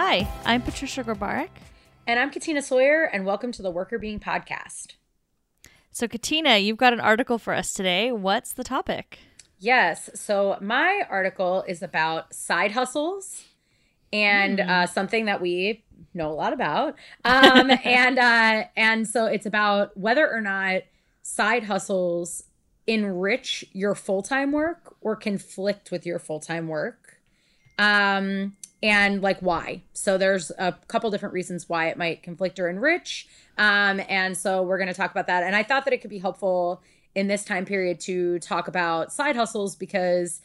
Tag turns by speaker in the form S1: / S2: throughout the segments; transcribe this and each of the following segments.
S1: Hi, I'm Patricia Grabarek.
S2: And I'm Katina Sawyer, and welcome to the Workr Beeing Podcast.
S1: So, Katina, you've got an article for us today. What's the topic?
S2: Yes. So, my article is about side hustles and mm. uh, something that we know a lot about. Um, and uh, and so it's about whether or not side hustles enrich your full time work or conflict with your full time work. Um, and like why. So there's a couple different reasons why it might conflict or enrich. Um, and so we're going to talk about that. And I thought that it could be helpful in this time period to talk about side hustles because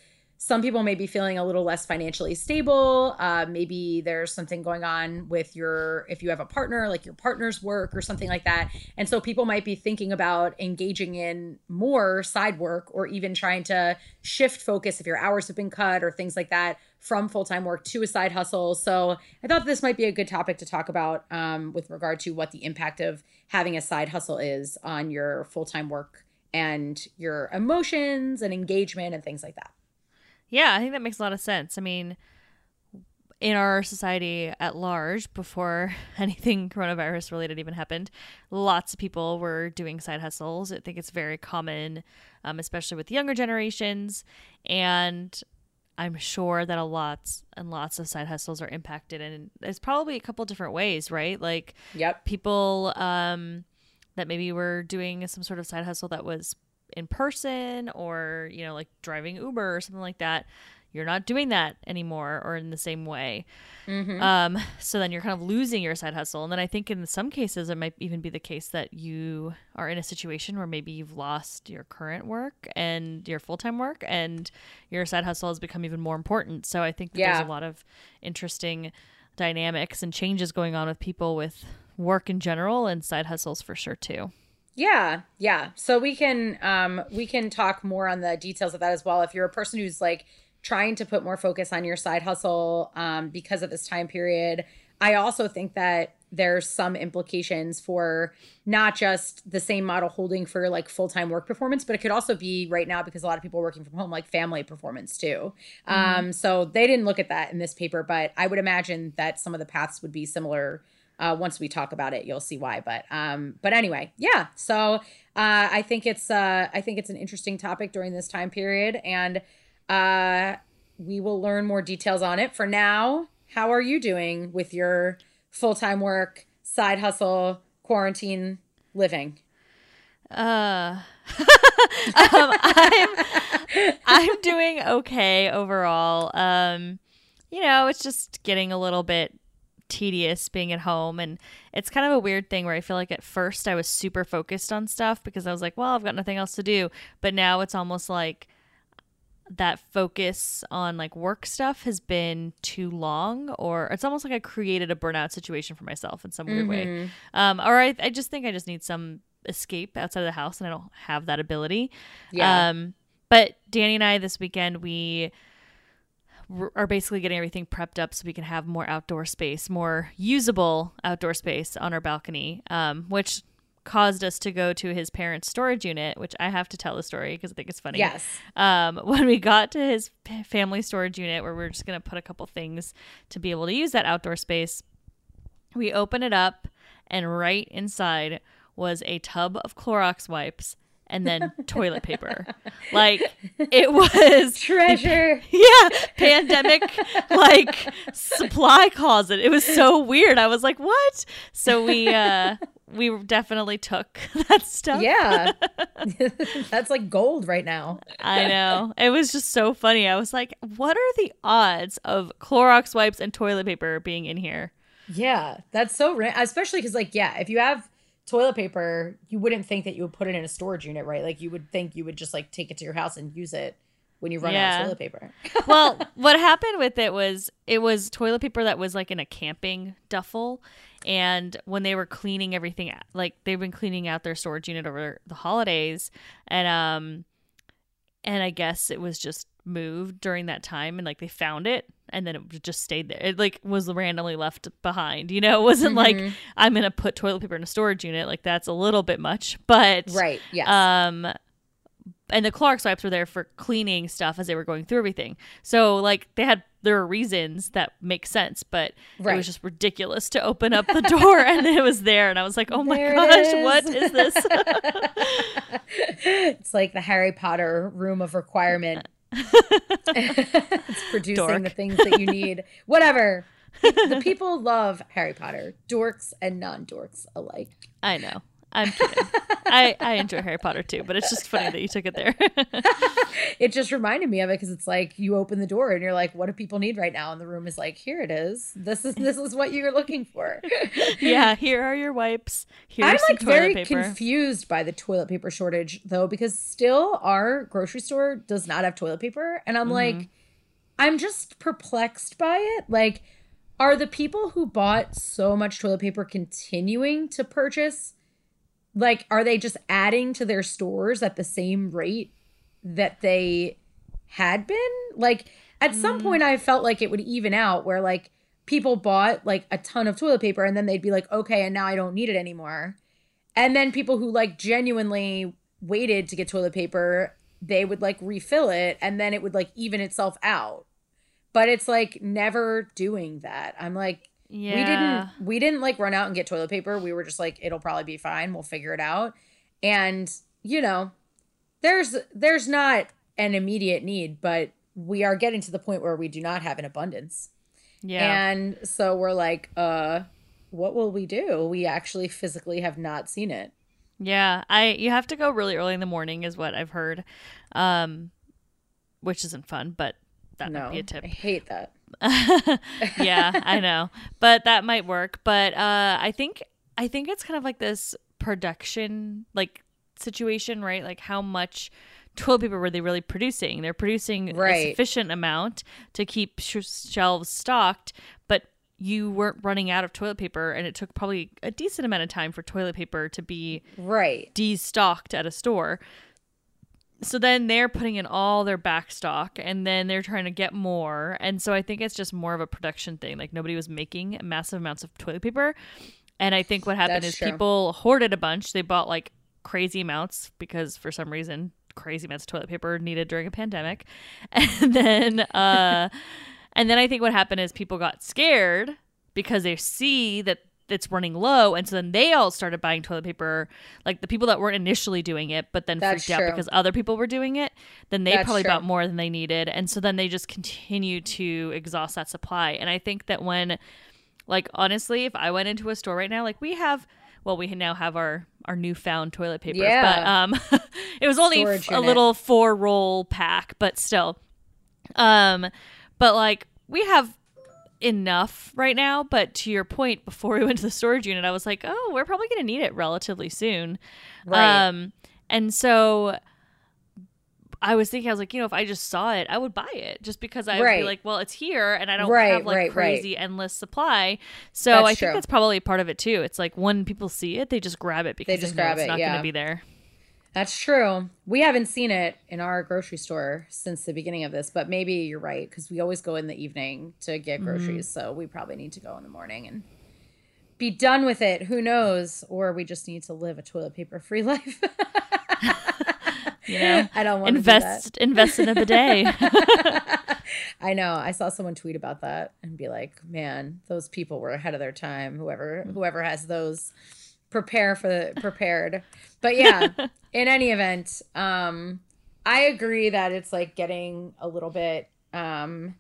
S2: some people may be feeling a little less financially stable. Uh, maybe there's something going on with your, if you have a partner, like your partner's work or something like that. And so people might be thinking about engaging in more side work or even trying to shift focus if your hours have been cut or things like that from full time work to a side hustle. So I thought this might be a good topic to talk about um, with regard to what the impact of having a side hustle is on your full time work and your emotions and engagement and things like that.
S1: Yeah, I think that makes a lot of sense. I mean, in our society at large, before anything coronavirus related even happened, lots of people were doing side hustles. I think it's very common, um, especially with younger generations. And I'm sure that a lots and lots of side hustles are impacted, and it's probably a couple different ways, right? Like,
S2: yep,
S1: people um, that maybe were doing some sort of side hustle that was in person or you know like driving uber or something like that you're not doing that anymore or in the same way mm-hmm. um, so then you're kind of losing your side hustle and then i think in some cases it might even be the case that you are in a situation where maybe you've lost your current work and your full-time work and your side hustle has become even more important so i think yeah. there's a lot of interesting dynamics and changes going on with people with work in general and side hustles for sure too
S2: yeah, yeah. So we can um we can talk more on the details of that as well. If you're a person who's like trying to put more focus on your side hustle um because of this time period, I also think that there's some implications for not just the same model holding for like full-time work performance but it could also be right now because a lot of people are working from home like family performance too mm-hmm. um, so they didn't look at that in this paper but i would imagine that some of the paths would be similar uh, once we talk about it, you'll see why. But um, but anyway, yeah. So uh, I think it's uh, I think it's an interesting topic during this time period, and uh, we will learn more details on it. For now, how are you doing with your full time work, side hustle, quarantine living?
S1: Uh, um, I'm I'm doing okay overall. Um, you know, it's just getting a little bit tedious being at home and it's kind of a weird thing where I feel like at first I was super focused on stuff because I was like, well, I've got nothing else to do, but now it's almost like that focus on like work stuff has been too long or it's almost like I created a burnout situation for myself in some weird mm-hmm. way. Um or I, I just think I just need some escape outside of the house and I don't have that ability. Yeah. Um but Danny and I this weekend we are basically getting everything prepped up so we can have more outdoor space, more usable outdoor space on our balcony, um, which caused us to go to his parents' storage unit, which I have to tell the story because I think it's funny.
S2: Yes.
S1: Um, when we got to his family storage unit, where we are just going to put a couple things to be able to use that outdoor space, we open it up, and right inside was a tub of Clorox wipes and then toilet paper. Like it was
S2: treasure.
S1: Yeah, pandemic like supply closet. It was so weird. I was like, "What?" So we uh we definitely took that stuff.
S2: Yeah. That's like gold right now.
S1: I know. It was just so funny. I was like, "What are the odds of Clorox wipes and toilet paper being in here?"
S2: Yeah, that's so rare. Especially because, like, yeah, if you have toilet paper, you wouldn't think that you would put it in a storage unit, right? Like you would think you would just like take it to your house and use it when you run yeah. out of toilet paper.
S1: well, what happened with it was it was toilet paper that was like in a camping duffel and when they were cleaning everything like they've been cleaning out their storage unit over the holidays and um and I guess it was just moved during that time and like they found it and then it just stayed there. It like was randomly left behind. You know, it wasn't mm-hmm. like I'm gonna put toilet paper in a storage unit. Like that's a little bit much, but
S2: right, yeah.
S1: Um, and the Clorox wipes were there for cleaning stuff as they were going through everything. So like they had there were reasons that make sense, but
S2: Right.
S1: it was just ridiculous to open up the door and it was there, and I was like, oh my
S2: There
S1: gosh,
S2: is.
S1: what is this?
S2: it's like the Harry Potter room of requirement. it's producing
S1: Dork.
S2: the things that you need. Whatever. The people love Harry Potter, dorks and non dorks alike.
S1: I know. I'm kidding. I, I enjoy Harry Potter too, but it's just funny that you took it there.
S2: It just reminded me of it because it's like you open the door and you're like, "What do people need right now?" And the room is like, "Here it is. This is this is what you're looking for."
S1: yeah, here are your wipes. Here's
S2: I'm like very
S1: paper.
S2: confused by the toilet paper shortage though, because still our grocery store does not have toilet paper, and
S1: Mm-hmm.
S2: I'm like, I'm just perplexed by it. Like, are the people who bought so much toilet paper continuing to purchase? Like, are they just adding to their stores at the same rate that they had been? Like, at some
S1: Mm.
S2: point, I felt like it would even out where, like, people bought like a ton of toilet paper and then they'd be like, okay, and now I don't need it anymore. And then people who like genuinely waited to get toilet paper, they would like refill it and then it would like even itself out. But it's like never doing that. I'm like,
S1: yeah.
S2: we didn't we didn't like run out and get toilet paper. We were just like, it'll probably be fine. We'll figure it out. And, you know, there's there's not an immediate need, but we are getting to the point where we do not have an abundance.
S1: Yeah.
S2: And so we're like, uh, what will we do? We actually physically have not seen it.
S1: Yeah, I you have to go really early in the morning is what I've heard. Um which isn't fun, but that
S2: no,
S1: might be a tip.
S2: I hate that.
S1: yeah, I know. But that might work. But uh I think I think it's kind of like this production like situation, right? Like how much toilet paper were they really producing? They're producing a sufficient amount to keep sh- shelves stocked, but you weren't running out of toilet paper and it took probably a decent amount of time for toilet paper to be
S2: Right.
S1: destocked at a store. So then they're putting in all their back stock and then they're trying to get more. And so I think it's just more of a production thing. Like nobody was making massive amounts of toilet paper. And I think what happened
S2: That's
S1: is
S2: true.
S1: people hoarded a bunch. They bought like crazy amounts because for some reason crazy amounts of toilet paper needed during a pandemic. And then uh and then I think what happened is people got scared because they see that it's running low and so then they all started buying toilet paper like the people that weren't initially doing it but then
S2: That's
S1: freaked
S2: true.
S1: out because other people were doing it then they
S2: That's
S1: probably
S2: true.
S1: bought more than they needed and so then they just continue to exhaust that supply and i think that when like honestly if i went into a store right now like we have well we now have our our newfound toilet paper
S2: yeah.
S1: but um it was only f- a little four roll pack but still um but like we have enough right now but to your point before we went to the storage unit i was like oh we're probably going to need it relatively soon
S2: Right.
S1: um and so i was thinking i was like you know if i just saw it i would buy it just because i would be like well it's here and i don't
S2: Right,
S1: have like
S2: right, right.
S1: crazy endless supply so
S2: That's
S1: i think
S2: true.
S1: that's probably part of it too it's like when people see it they just grab it because they,
S2: just
S1: know
S2: grab
S1: it's
S2: it,
S1: not going to be there
S2: That's true. We haven't seen it in our grocery store since the beginning of this, but maybe you're right because we always go in the evening to get
S1: Mm-hmm.
S2: groceries. So we probably need to go in the morning and be done with it. Who knows? Or we just need to live a toilet paper free life.
S1: you know
S2: I don't want to
S1: invest invest in a bidet
S2: I know. I saw someone tweet about that and be like, "Man, those people were ahead of their time. Whoever whoever has those prepare for the prepared." But yeah, in any event, um I agree that it's like getting a little bit um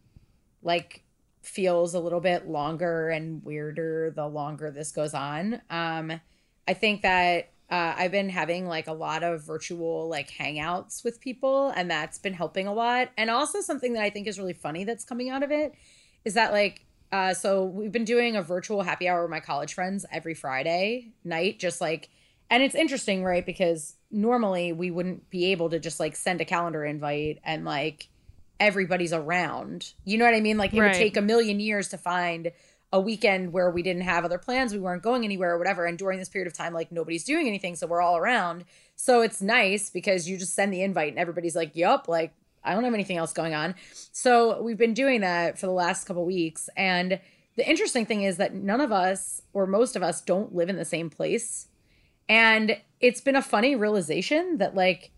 S2: like feels a little bit longer and weirder the longer this goes on. Um I think that uh, I've been having like a lot of virtual like hangouts with people, and that's been helping a lot. And also something that I think is really funny that's coming out of it is that like uh, so we've been doing a virtual happy hour with my college friends every Friday night, just like, and it's interesting, right? Because normally we wouldn't be able to just like send a calendar invite and like everybody's around. You know what I mean? Like it
S1: Right.
S2: would take a million years to find a weekend where we didn't have other plans, we weren't going anywhere or whatever. And during this period of time, like nobody's doing anything, so we're all around. So it's nice because you just send the invite and everybody's like, "Yup, like I don't have anything else going on." So we've been doing that for the last couple weeks, and the interesting thing is that none of us or most of us don't live in the same place. And it's been a funny realization that like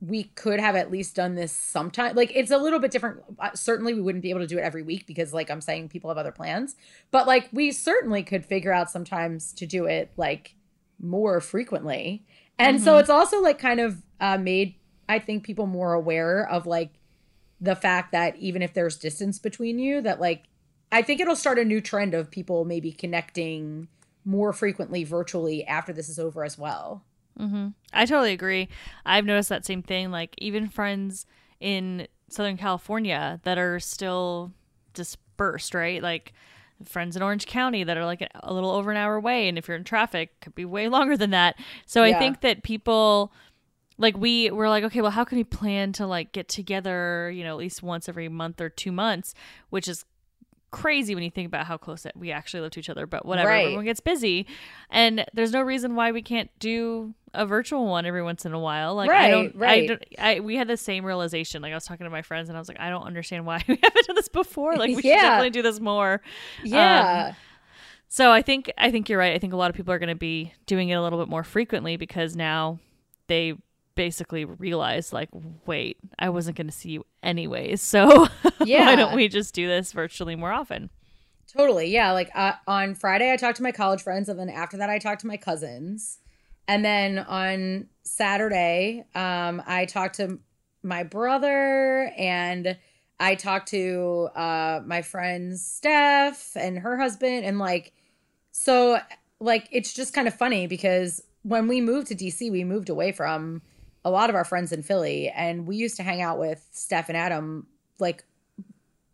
S2: we could have at least done this sometime. Like it's a little bit different. Uh, certainly, we wouldn't be able to do it every week because, like I'm saying, people have other plans. But like we certainly could figure out sometimes to do it like more frequently. And mm-hmm. so it's also like kind of uh, made I think people more aware of like the fact that even if there's distance between you, that like I think it'll start a new trend of people maybe connecting more frequently virtually after this is over as well.
S1: Mm-hmm. I totally agree. I've noticed that same thing. Like even friends in Southern California that are still dispersed, right? Like friends in Orange County that are like a little over an hour away, and if you're in traffic, could be way longer than that. So yeah. I think that people like we were like okay well how can we plan to like get together you know at least once every month or two months which is crazy when you think about how close that we actually live to each other. But whatever, right. everyone gets busy, and there's no reason why we can't do a virtual one every once in a while. Like right, I don't, right. I don't, I we had the same realization. Like I was talking to my friends, and I was like, I don't understand why we haven't done this before. Like we yeah. should definitely do this more.
S2: Yeah. Um,
S1: so I think I think you're right. I think a lot of people are going to be doing it a little bit more frequently because now they basically realized like wait i wasn't going to see you anyways so yeah. why don't we just do this virtually more often?
S2: Totally yeah like uh, on friday i talked to my college friends and then after that i talked to my cousins. And then on saturday um, i talked to my brother and i talked to uh, my friend steph and her husband and like so like it's just kind of funny because when we moved to dc we moved away from a lot of our friends in Philly, and we used to hang out with Steph and Adam like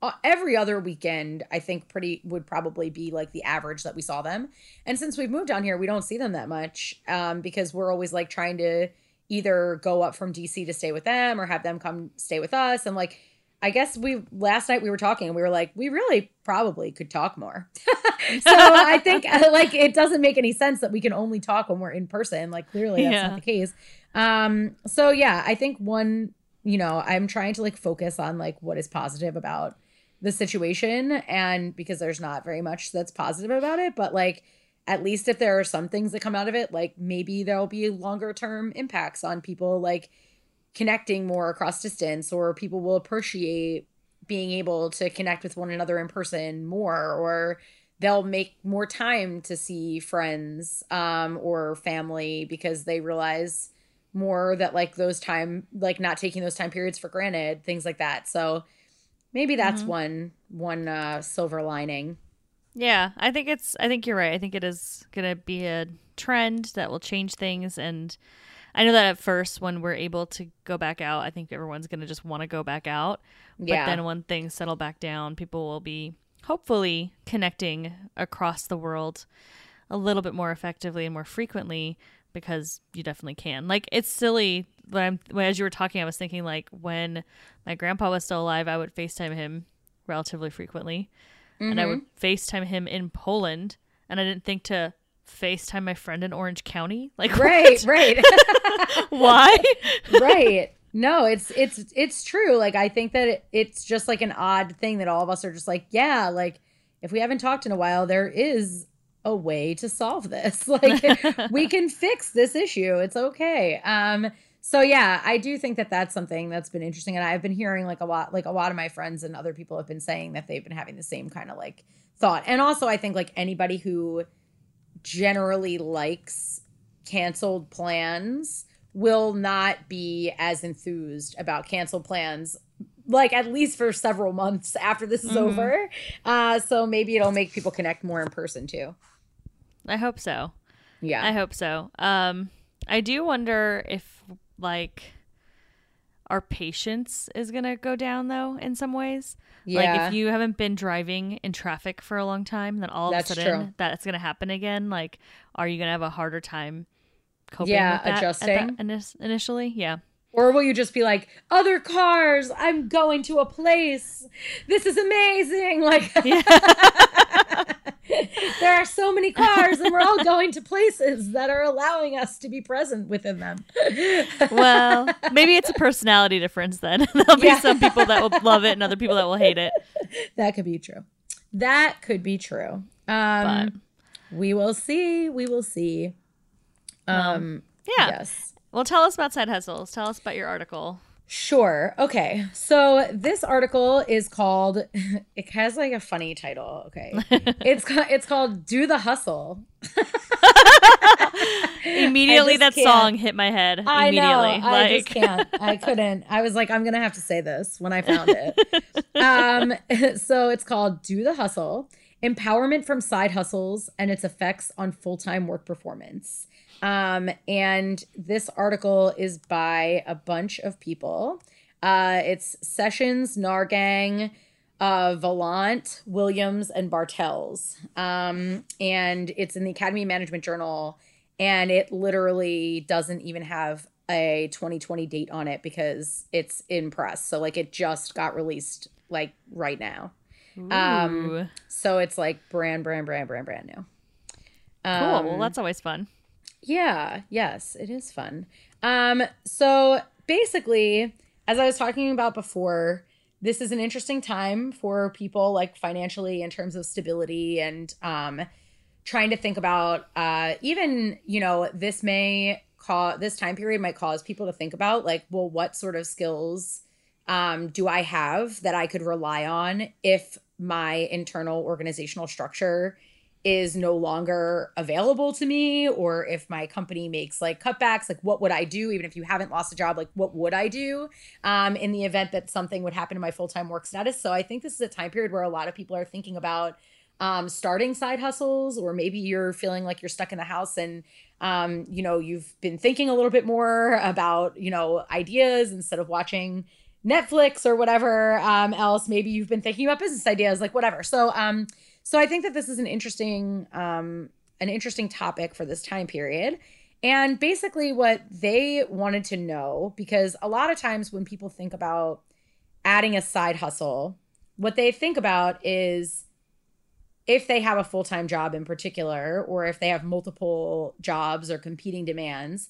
S2: uh, every other weekend. I think pretty would probably be like the average that we saw them. And since we've moved down here, we don't see them that much um, because we're always like trying to either go up from DC to stay with them or have them come stay with us. And like, I guess we last night we were talking and we were like, we really probably could talk more. so I think like it doesn't make any sense that we can only talk when we're in person. Like clearly that's yeah. not the case. Um, so yeah, I think one, you know, I'm trying to like focus on like what is positive about the situation and because there's not very much that's positive about it, but like at least if there are some things that come out of it, like maybe there'll be longer term impacts on people like connecting more across distance or people will appreciate being able to connect with one another in person more or they'll make more time to see friends um, or family because they realize more that like those time like not taking those time periods for granted things like that. So maybe that's mm-hmm. one one uh silver lining.
S1: Yeah i think it's i think you're right. I think it is gonna be a trend that will change things. And i know that at first when we're able to go back out i think everyone's gonna just want to go back out. But yeah. then when things settle back down people will be hopefully connecting across the world a little bit more effectively and more frequently because you definitely can. Like it's silly when I'm when, as you were talking, I was thinking like when my grandpa was still alive, I would FaceTime him relatively frequently, mm-hmm. and I would mm-hmm. FaceTime him in Poland, and I didn't think to FaceTime my friend in Orange County. Like
S2: right, what? right.
S1: Why?
S2: right. No, it's it's it's true. Like I think that it, it's just like an odd thing that all of us are just like, yeah, like if we haven't talked in a while, there is a way to solve this. Like we can fix this issue. It's okay. Um so yeah, I do think that that's something that's been interesting and I've been hearing like a lot like a lot of my friends and other people have been saying that they've been having the same kind of like thought. And also I think like anybody who generally likes canceled plans will not be as enthused about canceled plans like at least for several months after this is mm-hmm. over. Uh, so maybe it'll make people connect more in person too.
S1: I hope so.
S2: Yeah.
S1: I hope so. Um I do wonder if like our patience is going to go down though in some ways. Yeah. Like if you haven't been driving in traffic for a long time, then all that's of a sudden true. that's going to happen again. Like are you going to have a harder time coping yeah, with that adjusting initially? Yeah.
S2: Or will you just be like, other cars, I'm going to a place. This is amazing. Like, there are so many cars, and we're all going to places that are allowing us to be present within them.
S1: well, maybe it's a personality difference then. There'll be yeah. some people that will love it and other people that will hate it.
S2: That could be true. That could be true. Um, but. we will see. We will see.
S1: Um, yeah. Yes Well, tell us about side hustles. Tell us about your article.
S2: Sure. Okay. So this article is called it has like a funny title. Okay. it's called it's called Do the Hustle.
S1: Immediately that can't. song hit my head. I immediately.
S2: Know, like... I just can't. I couldn't. I was like, I'm gonna have to say this when I found it. um, so it's called Do the Hustle. Empowerment from side hustles and its effects on full-time work performance. Um, and this article is by a bunch of people. Uh, it's Sessions, Nahrgang, uh, Vaulont, Williams, and Bartels. Um, and it's in the Academy Management Journal. And it literally doesn't even have a 2020 date on it because it's in press. So, like, it just got released, like, right now. Um, so it's like brand, brand, brand, brand, brand new.
S1: Um, cool. Well, um, that's always fun.
S2: Yeah, yes, it is fun. Um, so basically, as I was talking about before, this is an interesting time for people like financially in terms of stability and um trying to think about uh even, you know, this may cause this time period might cause people to think about like, well, what sort of skills um do I have that I could rely on if my internal organizational structure is no longer available to me or if my company makes like cutbacks like what would i do? Even if you haven't lost a job like what would i do um, in the event that something would happen to my full-time work status? So i think this is a time period where a lot of people are thinking about um, starting side hustles or maybe you're feeling like you're stuck in the house and um, you know you've been thinking a little bit more about you know ideas instead of watching netflix or whatever um, else maybe you've been thinking about business ideas like whatever so um so I think that this is an interesting um, an interesting topic for this time period. And basically what they wanted to know because a lot of times when people think about adding a side hustle, what they think about is if they have a full-time job in particular or if they have multiple jobs or competing demands,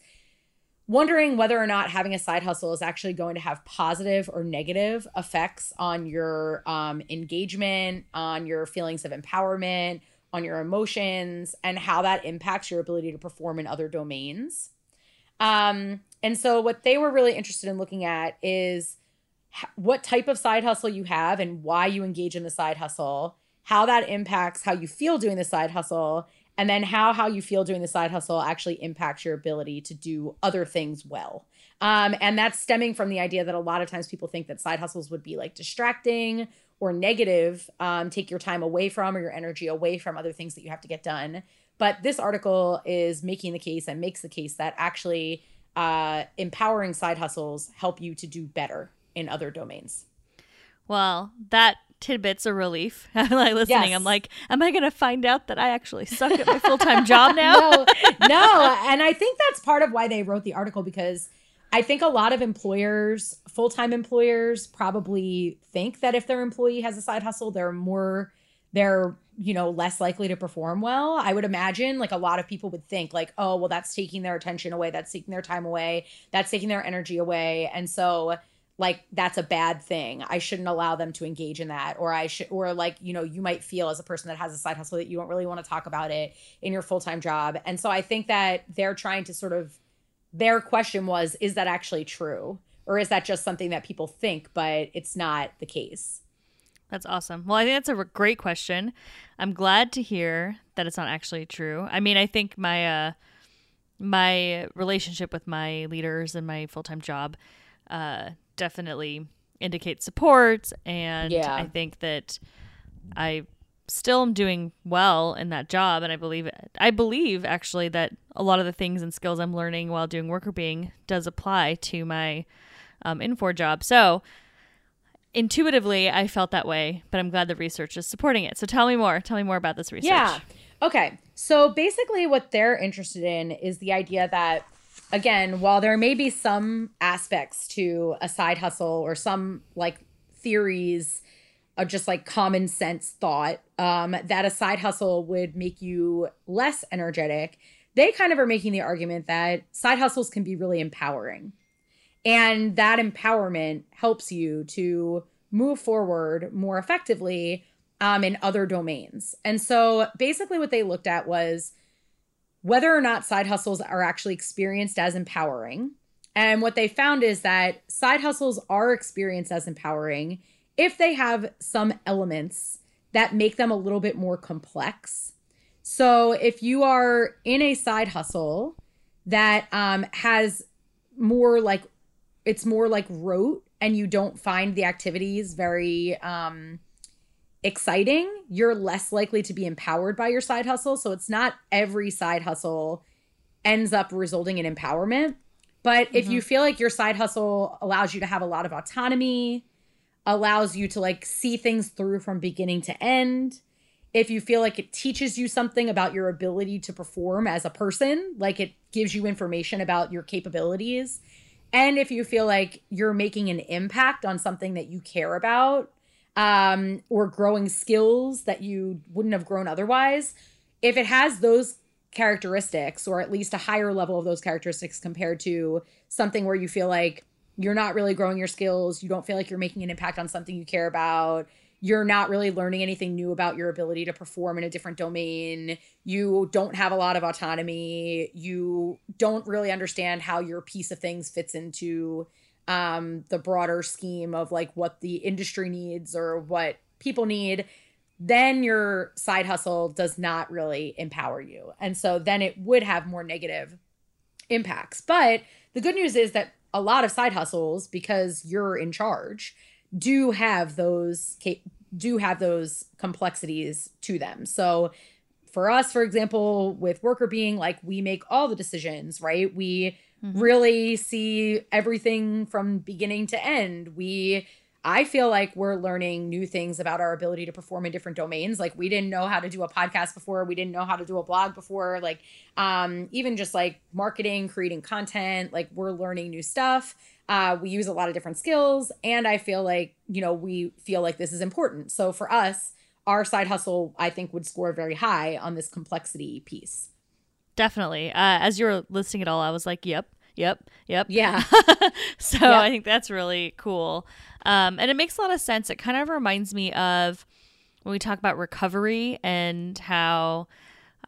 S2: wondering whether or not having a side hustle is actually going to have positive or negative effects on your um, engagement, on your feelings of empowerment, on your emotions, and how that impacts your ability to perform in other domains. Um, and so, what they were really interested in looking at is what type of side hustle you have and why you engage in the side hustle, how that impacts how you feel doing the side hustle, and then how how you feel doing the side hustle actually impacts your ability to do other things well. Um, and that's stemming from the idea that a lot of times people think that side hustles would be like distracting or negative um, take your time away from or your energy away from other things that you have to get done. But this article is making the case and makes the case that actually uh, empowering side hustles help you to do better in other domains.
S1: Well that tidbits of relief. I'm like listening. Yes. I'm like, am I going to find out that I actually suck at my full time job now?
S2: no, no. And I think that's part of why they wrote the article because I think a lot of employers, full time employers, probably think that if their employee has a side hustle, they're more, they're, you know, less likely to perform well. I would imagine like a lot of people would think, like, oh, well, that's taking their attention away. That's taking their time away. That's taking their energy away. And so, like that's a bad thing. I shouldn't allow them to engage in that or I should or like, you know, you might feel as a person that has a side hustle that you don't really want to talk about it in your full-time job. And so I think that they're trying to sort of their question was is that actually true or is that just something that people think but it's not the case?
S1: That's awesome. Well, I think that's a great question. I'm glad to hear that it's not actually true. I mean, I think my uh my relationship with my leaders and my full-time job uh definitely indicates support and yeah. I think that I still am doing well in that job and I believe I believe actually that a lot of the things and skills I'm learning while doing Workr Beeing does apply to my um, Infor job. So intuitively I felt that way, but I'm glad the research is supporting it. So tell me more. Tell me more about this research.
S2: Yeah. Okay. So basically what they're interested in is the idea that again, while there may be some aspects to a side hustle or some like theories of just like common sense thought um, that a side hustle would make you less energetic, they kind of are making the argument that side hustles can be really empowering. And that empowerment helps you to move forward more effectively um, in other domains. And so basically, what they looked at was whether or not side hustles are actually experienced as empowering. And what they found is that side hustles are experienced as empowering if they have some elements that make them a little bit more complex. So if you are in a side hustle that um, has more like it's more like rote and you don't find the activities very um, exciting, you're less likely to be empowered by your side hustle. So it's not every side hustle ends up resulting in empowerment. But mm-hmm. if you mm-hmm. feel like your side hustle allows you to have a lot of autonomy, allows you to like see things through from beginning to end, if you feel like it teaches you something about your ability to perform as a person, like it gives you information about your capabilities, and if you feel like you're making an impact on something that you care about um, or growing skills that you wouldn't have grown otherwise, if it has those characteristics or at least a higher level of those characteristics compared to something where you feel like you're not really growing your skills, you don't feel like you're making an impact on something you care about, you're not really learning anything new about your ability to perform in a different domain. You don't have a lot of autonomy. You don't really understand how your piece of things fits into um, the broader scheme of like what the industry needs or what people need. Then your side hustle does not really empower you. And so then it would have more negative impacts. But the good news is that a lot of side hustles, because you're in charge, do have those do have those complexities to them. So for us, for example, with Workr Beeing like we make all the decisions, right? We mm-hmm. really see everything from beginning to end. We I feel like we're learning new things about our ability to perform in different domains. Like we didn't know how to do a podcast before, we didn't know how to do a blog before, like um even just like marketing, creating content, like we're learning new stuff. Uh, we use a lot of different skills, and I feel like, you know, we feel like this is important. So for us, our side hustle, I think, would score very high on this complexity piece.
S1: Definitely. Uh, as you were listing it all, I was like, yep, yep, yep.
S2: Yeah.
S1: so yep. I think that's really cool. Um, and it makes a lot of sense. It kind of reminds me of when we talk about recovery and how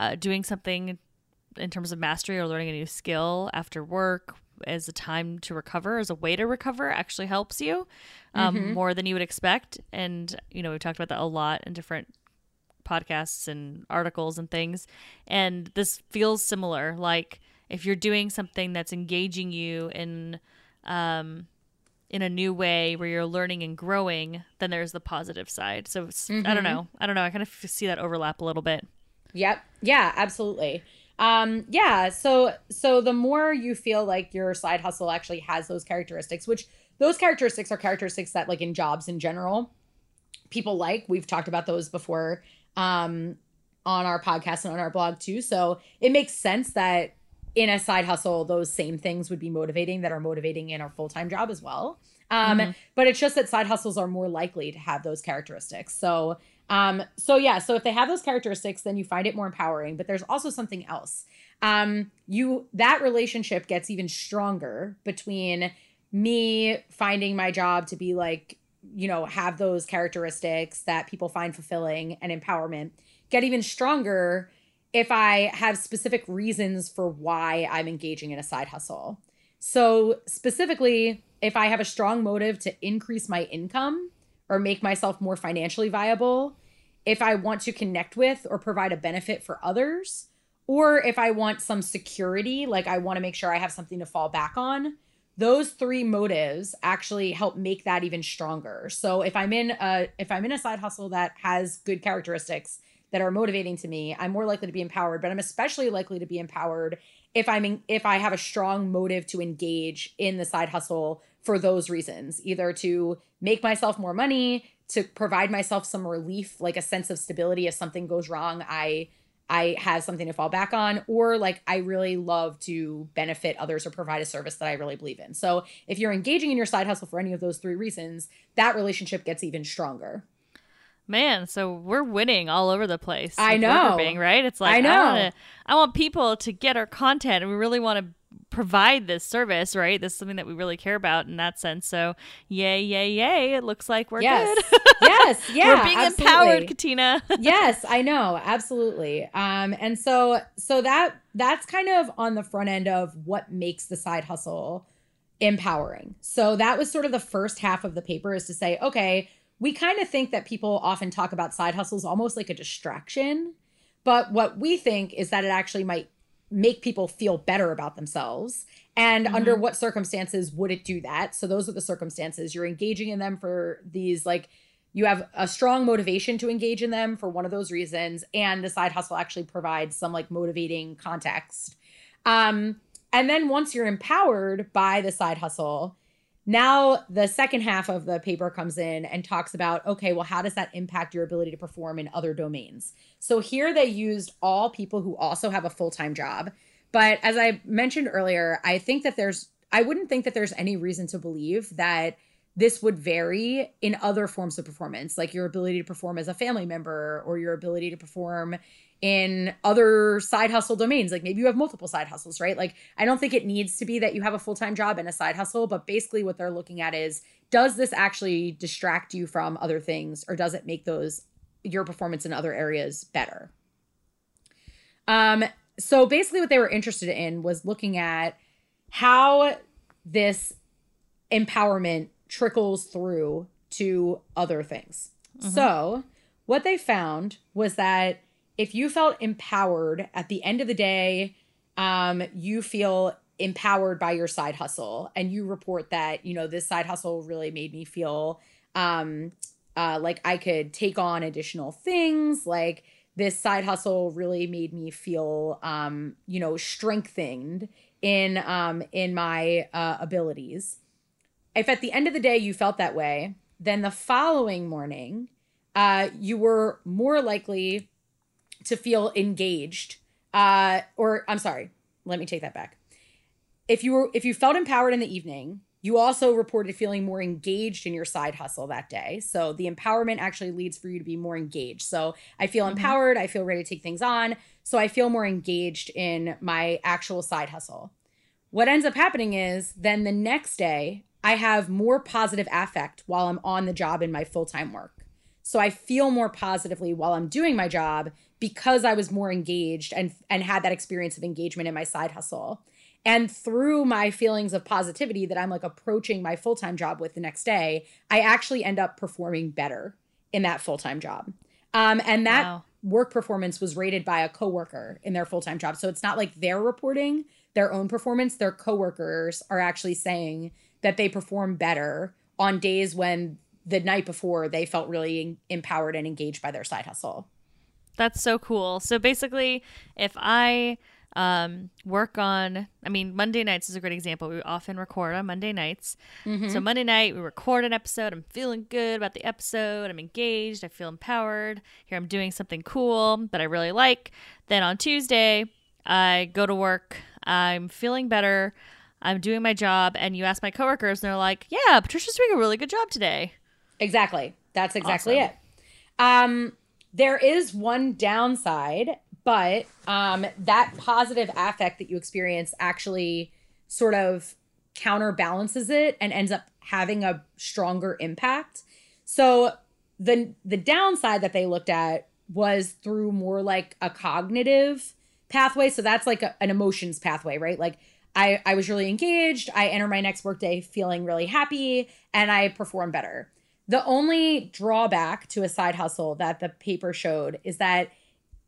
S1: uh, doing something in terms of mastery or learning a new skill after work as a time to recover, as a way to recover, actually helps you um, mm-hmm. more than you would expect. And, you know, we've talked about that a lot in different podcasts and articles and things. And this feels similar. Like if you're doing something that's engaging you in, um, in a new way where you're learning and growing, then there's the positive side. So mm-hmm. I don't mm-hmm. know. I don't know. I kind of see that overlap a little bit.
S2: Yep. Yeah, absolutely. Um, yeah, so so the more you feel like your side hustle actually has those characteristics, which those characteristics are characteristics that like in jobs in general, people like. We've talked about those before um on our podcast and on our blog too. So it makes sense that in a side hustle, those same things would be motivating that are motivating in our full time job as well. Um, mm-hmm. But it's just that side hustles are more likely to have those characteristics. So um, so yeah, so if they have those characteristics, then you find it more empowering. But there's also something else. Um, you that relationship gets even stronger between me finding my job to be like, you know, have those characteristics that people find fulfilling and empowerment get even stronger if I have specific reasons for why I'm engaging in a side hustle. So, specifically, if I have a strong motive to increase my income, or make myself more financially viable, if I want to connect with or provide a benefit for others, or if I want some security, like I want to make sure I have something to fall back on. Those three motives actually help make that even stronger. So if I'm in a if I'm in a side hustle that has good characteristics that are motivating to me, I'm more likely to be empowered, but I'm especially likely to be empowered if I'm in, if I have a strong motive to engage in the side hustle for those reasons, either to make myself more money, to provide myself some relief, like a sense of stability if something goes wrong, I I have something to fall back on, or like I really love to benefit others or provide a service that I really believe in. So if you're engaging in your side hustle for any of those three reasons, that relationship gets even stronger.
S1: Man, so we're winning all over the place.
S2: I know,
S1: right. It's like
S2: I know.
S1: I, wanna, I want people to get our content, and we really want to provide this service, right? This is something that we really care about in that sense. So, yay, yay, yay! It looks like we're
S2: yes.
S1: good.
S2: yes, yeah,
S1: we're being absolutely. empowered, Katina.
S2: yes, I know, absolutely. Um, and so, so that that's kind of on the front end of what makes the side hustle empowering. So that was sort of the first half of the paper is to say, okay, we kind of think that people often talk about side hustles almost like a distraction. But what we think is that it actually might make people feel better about themselves. And mm-hmm. under what circumstances would it do that? So those are the circumstances. You're engaging in them for these like you have a strong motivation to engage in them for one of those reasons and the side hustle actually provides some like motivating context. Um and then once you're empowered by the side hustle, now the second half of the paper comes in and talks about okay, well, how does that impact your ability to perform in other domains? So here they used all people who also have a full time job. But as I mentioned earlier, I think that there's, I wouldn't think that there's any reason to believe that this would vary in other forms of performance, like your ability to perform as a family member or your ability to perform in other side hustle domains. Like maybe you have multiple side hustles, right? Like I don't think it needs to be that you have a full time job and a side hustle, but basically what they're looking at is does this actually distract you from other things or does it make those your performance in other areas better? Um, so basically what they were interested in was looking at how this empowerment trickles through to other things. Mm-hmm. So, what they found was that if you felt empowered at the end of the day, um, you feel empowered by your side hustle and you report that, you know, this side hustle really made me feel um, uh, like I could take on additional things, like this side hustle really made me feel um, you know strengthened in um, in my uh, abilities. If at the end of the day you felt that way, then the following morning, uh, you were more likely to feel engaged. Uh, or I'm sorry, let me take that back. If you were if you felt empowered in the evening, you also reported feeling more engaged in your side hustle that day. So the empowerment actually leads for you to be more engaged. So I feel mm-hmm. empowered, I feel ready to take things on. So I feel more engaged in my actual side hustle. What ends up happening is then the next day, I have more positive affect while I'm on the job in my full time work. So I feel more positively while I'm doing my job because I was more engaged and and had that experience of engagement in my side hustle. And through my feelings of positivity that I'm like approaching my full time job with the next day, I actually end up performing better in that full time job. Um, and that wow. work performance was rated by a coworker in their full time job. So it's not like they're reporting their own performance; their coworkers are actually saying that they perform better on days when the night before they felt really empowered and engaged by their side hustle.
S1: That's so cool. So basically, if I um, work on, I mean, Monday nights is a great example. We often record on Monday nights. Mm-hmm. So Monday night, we record an episode. I'm feeling good about the episode. I'm engaged. I feel empowered. Here I'm doing something cool that I really like. Then on Tuesday, I go to work. I'm feeling better. I'm doing my job, and you ask my coworkers, and they're like, "Yeah, Patricia's doing a really good job today."
S2: Exactly. That's exactly awesome. it. Um, there is one downside, but um, that positive affect that you experience actually sort of counterbalances it and ends up having a stronger impact. So the the downside that they looked at was through more like a cognitive pathway. So that's like a, an emotions pathway, right? Like I, I was really engaged. I enter my next workday feeling really happy and I perform better. The only drawback to a side hustle that the paper showed is that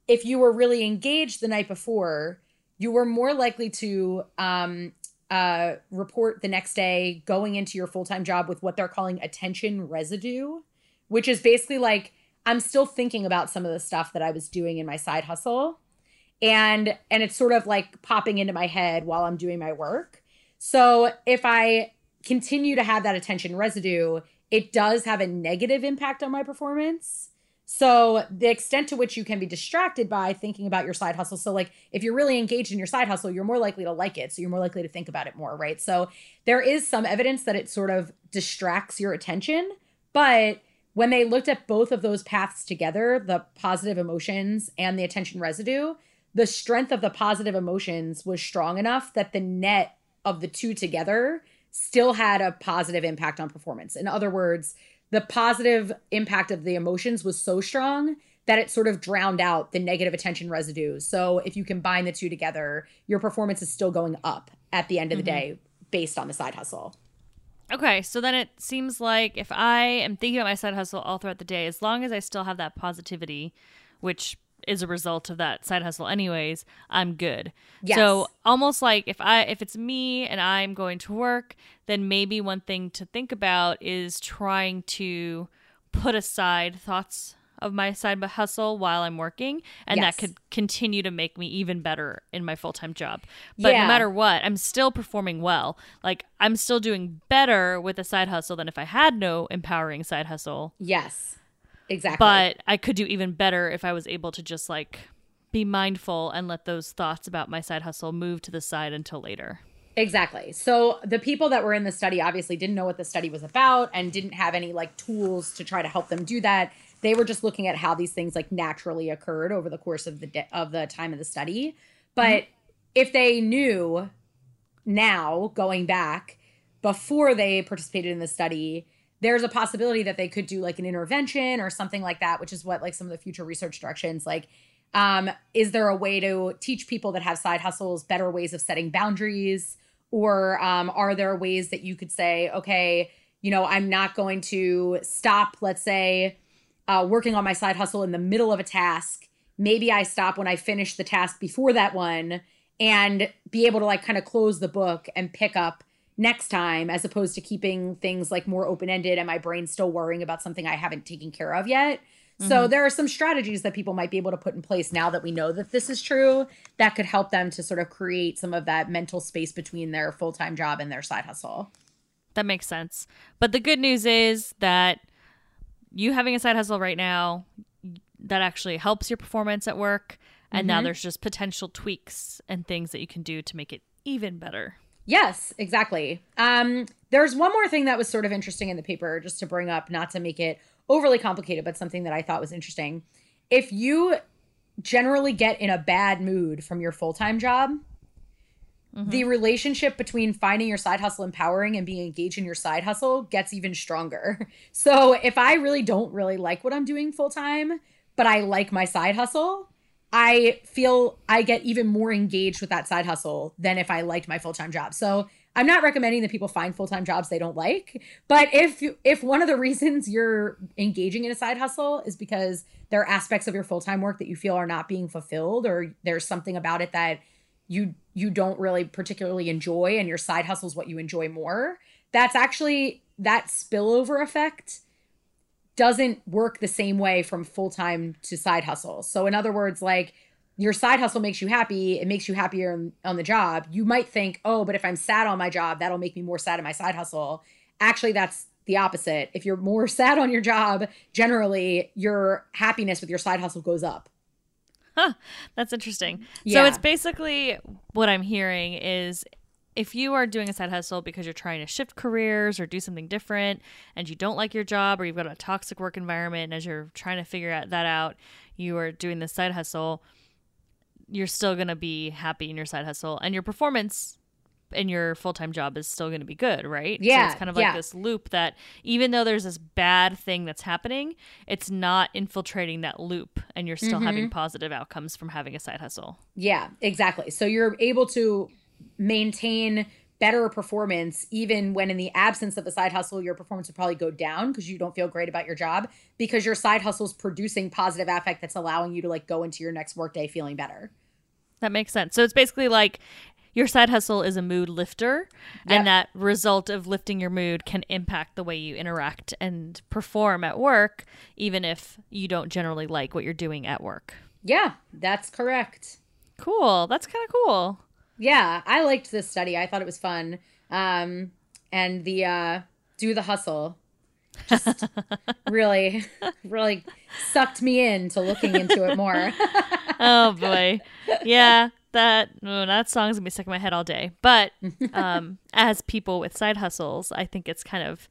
S2: if you were really engaged the night before, you were more likely to um, uh, report the next day going into your full time job with what they're calling attention residue, which is basically like, I'm still thinking about some of the stuff that I was doing in my side hustle and and it's sort of like popping into my head while I'm doing my work. So if I continue to have that attention residue, it does have a negative impact on my performance. So the extent to which you can be distracted by thinking about your side hustle. So like if you're really engaged in your side hustle, you're more likely to like it. So you're more likely to think about it more, right? So there is some evidence that it sort of distracts your attention, but when they looked at both of those paths together, the positive emotions and the attention residue, the strength of the positive emotions was strong enough that the net of the two together still had a positive impact on performance. In other words, the positive impact of the emotions was so strong that it sort of drowned out the negative attention residue. So if you combine the two together, your performance is still going up at the end of the mm-hmm. day based on the side hustle.
S1: Okay, so then it seems like if I am thinking about my side hustle all throughout the day, as long as I still have that positivity, which is a result of that side hustle anyways, I'm good.
S2: Yes.
S1: So almost like if I if it's me and I'm going to work, then maybe one thing to think about is trying to put aside thoughts of my side hustle while I'm working, and
S2: Yes.
S1: that could continue to make me even better in my full time job. But
S2: Yeah.
S1: no matter what, I'm still performing well. Like I'm still doing better with a side hustle than if I had no empowering side hustle.
S2: Yes. Exactly.
S1: But I could do even better if I was able to just like be mindful and let those thoughts about my side hustle move to the side until later.
S2: Exactly. So the people that were in the study obviously didn't know what the study was about and didn't have any like tools to try to help them do that. They were just looking at how these things like naturally occurred over the course of the de- of the time of the study. But mm-hmm. if they knew now going back before they participated in the study, there's a possibility that they could do like an intervention or something like that, which is what like some of the future research directions like um, is there a way to teach people that have side hustles better ways of setting boundaries? Or um, are there ways that you could say, okay, you know, I'm not going to stop, let's say, uh, working on my side hustle in the middle of a task. Maybe I stop when I finish the task before that one and be able to like kind of close the book and pick up next time as opposed to keeping things like more open ended and my brain still worrying about something I haven't taken care of yet. So mm-hmm. there are some strategies that people might be able to put in place now that we know that this is true that could help them to sort of create some of that mental space between their full-time job and their side hustle.
S1: That makes sense. But the good news is that you having a side hustle right now that actually helps your performance at work and now mm-hmm. there's just potential tweaks and things that you can do to make it even better.
S2: Yes, exactly. Um, there's one more thing that was sort of interesting in the paper, just to bring up, not to make it overly complicated, but something that I thought was interesting. If you generally get in a bad mood from your full time job, the relationship between finding your side hustle empowering and being engaged in your side hustle gets even stronger. So if I really don't really like what I'm doing full time, but I like my side hustle, I feel I get even more engaged with that side hustle than if I liked my full time job. So I'm not recommending that people find full time jobs they don't like, but if if one of the reasons you're engaging in a side hustle is because there are aspects of your full time work that you feel are not being fulfilled, or there's something about it that you you don't really particularly enjoy, and your side hustle is what you enjoy more, that's actually that spillover effect doesn't work the same way from full time to side hustle. So, in other words, like your side hustle makes you happy, it makes you happier on, the job. You might think, oh, but if I'm sad on my job, that'll make me more sad in my side hustle. Actually, that's the opposite. If you're more sad on your job, generally your happiness with your side hustle goes up.
S1: Huh, that's interesting. So it's basically what I'm hearing is if you are doing a side hustle because you're trying to shift careers or do something different and you don't like your job or you've got a toxic work environment and as you're trying to figure out that out, you are doing this side hustle, you're still going to be happy in your side hustle and your performance in your full-time job is still going to be good, right?
S2: Yeah.
S1: So it's kind of like
S2: yeah.
S1: this loop that even though there's this bad thing that's happening, it's not infiltrating that loop and you're still having
S2: Mm-hmm.
S1: positive outcomes from having a side hustle.
S2: Yeah, exactly. So you're able to maintain better performance even when in the absence of the side hustle your performance would probably go down because you don't feel great about your job because your side hustle is producing positive affect that's allowing you to like go into your next workday feeling better.
S1: That makes sense. So it's basically like your side hustle is a mood lifter,
S2: Yep.
S1: and that result of lifting your mood can impact the way you interact and perform at work, even if you don't generally like what you're doing at work.
S2: Yeah, that's correct.
S1: Cool. That's kind of cool.
S2: Yeah, I liked this study. I thought it was fun. Um and the uh do the hustle just really really sucked me into looking into it more.
S1: oh boy yeah that oh, that song's gonna be stuck in my head all day but um as people with side hustles i think it's kind of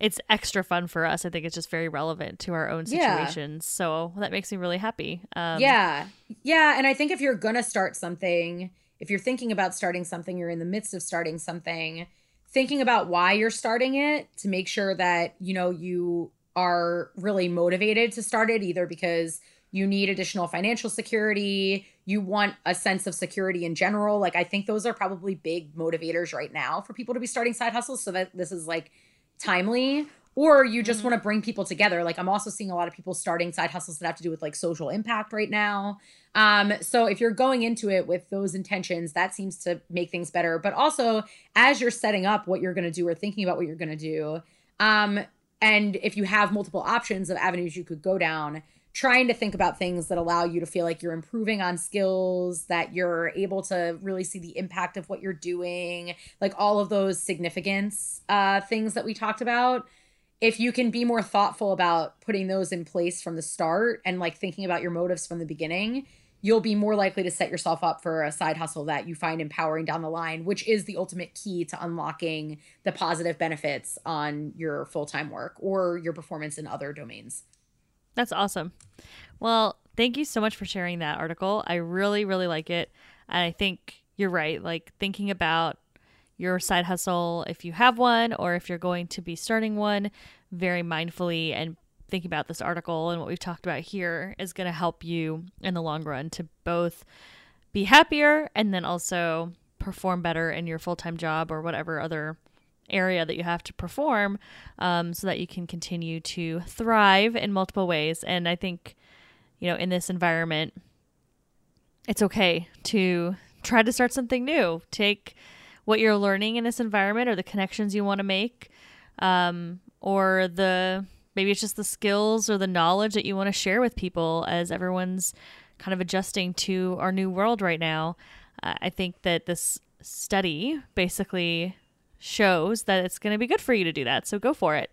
S1: it's extra fun for us i think it's just very relevant to our own
S2: Yeah.
S1: situations so that makes me really happy um
S2: yeah. Yeah. And I think if you're to start something, if you're thinking about starting something, you're in the midst of starting something, thinking about why you're starting it to make sure that, you know, you are really motivated to start it either because you need additional financial security, you want a sense of security in general. Like I think those are probably big motivators right now for people to be starting side hustles so that this is like timely or you just mm-hmm. want to bring people together. Like I'm also seeing a lot of people starting side hustles that have to do with like social impact right now. Um, so if you're going into it with those intentions, that seems to make things better. But also, as you're setting up what you're going to do or thinking about what you're going to do, um, and if you have multiple options of avenues you could go down, trying to think about things that allow you to feel like you're improving on skills, that you're able to really see the impact of what you're doing, like all of those significance uh, things that we talked about. If you can be more thoughtful about putting those in place from the start and like thinking about your motives from the beginning, you'll be more likely to set yourself up for a side hustle that you find empowering down the line, which is the ultimate key to unlocking the positive benefits on your full time work or your performance in other domains.
S1: That's awesome. Well, thank you so much for sharing that article. I really, really like it. And I think you're right. Like thinking about your side hustle, if you have one or if you're going to be starting one, very mindfully and thinking about this article and what we've talked about here is going to help you in the long run to both be happier and then also perform better in your full time job or whatever other area that you have to perform um, so that you can continue to thrive in multiple ways. And I think, you know, in this environment, it's okay to try to start something new. Take what you're learning in this environment or the connections you want to make um, or the maybe it's just the skills or the knowledge that you want to share with people as everyone's kind of adjusting to our new world right now. Uh, I think that this study basically shows that it's going to be good for you to do that. So go for it.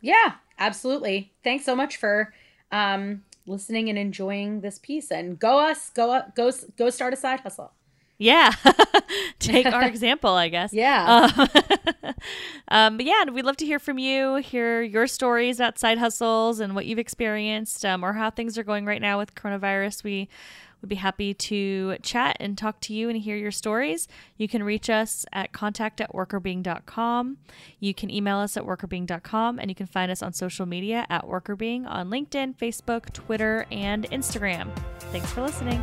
S2: Yeah, absolutely. Thanks so much for um, listening and enjoying this piece. And go us, go up go go start a side hustle.
S1: Yeah. Take our example, I guess.
S2: Yeah.
S1: Um, um, but yeah, we'd love to hear from you, hear your stories about side hustles and what you've experienced um, or how things are going right now with coronavirus. We would be happy to chat and talk to you and hear your stories. You can reach us at contact at workrbeeing.com. You can email us at workrbeeing.com and you can find us on social media at workrbeeing on LinkedIn, Facebook, Twitter, and Instagram. Thanks for listening.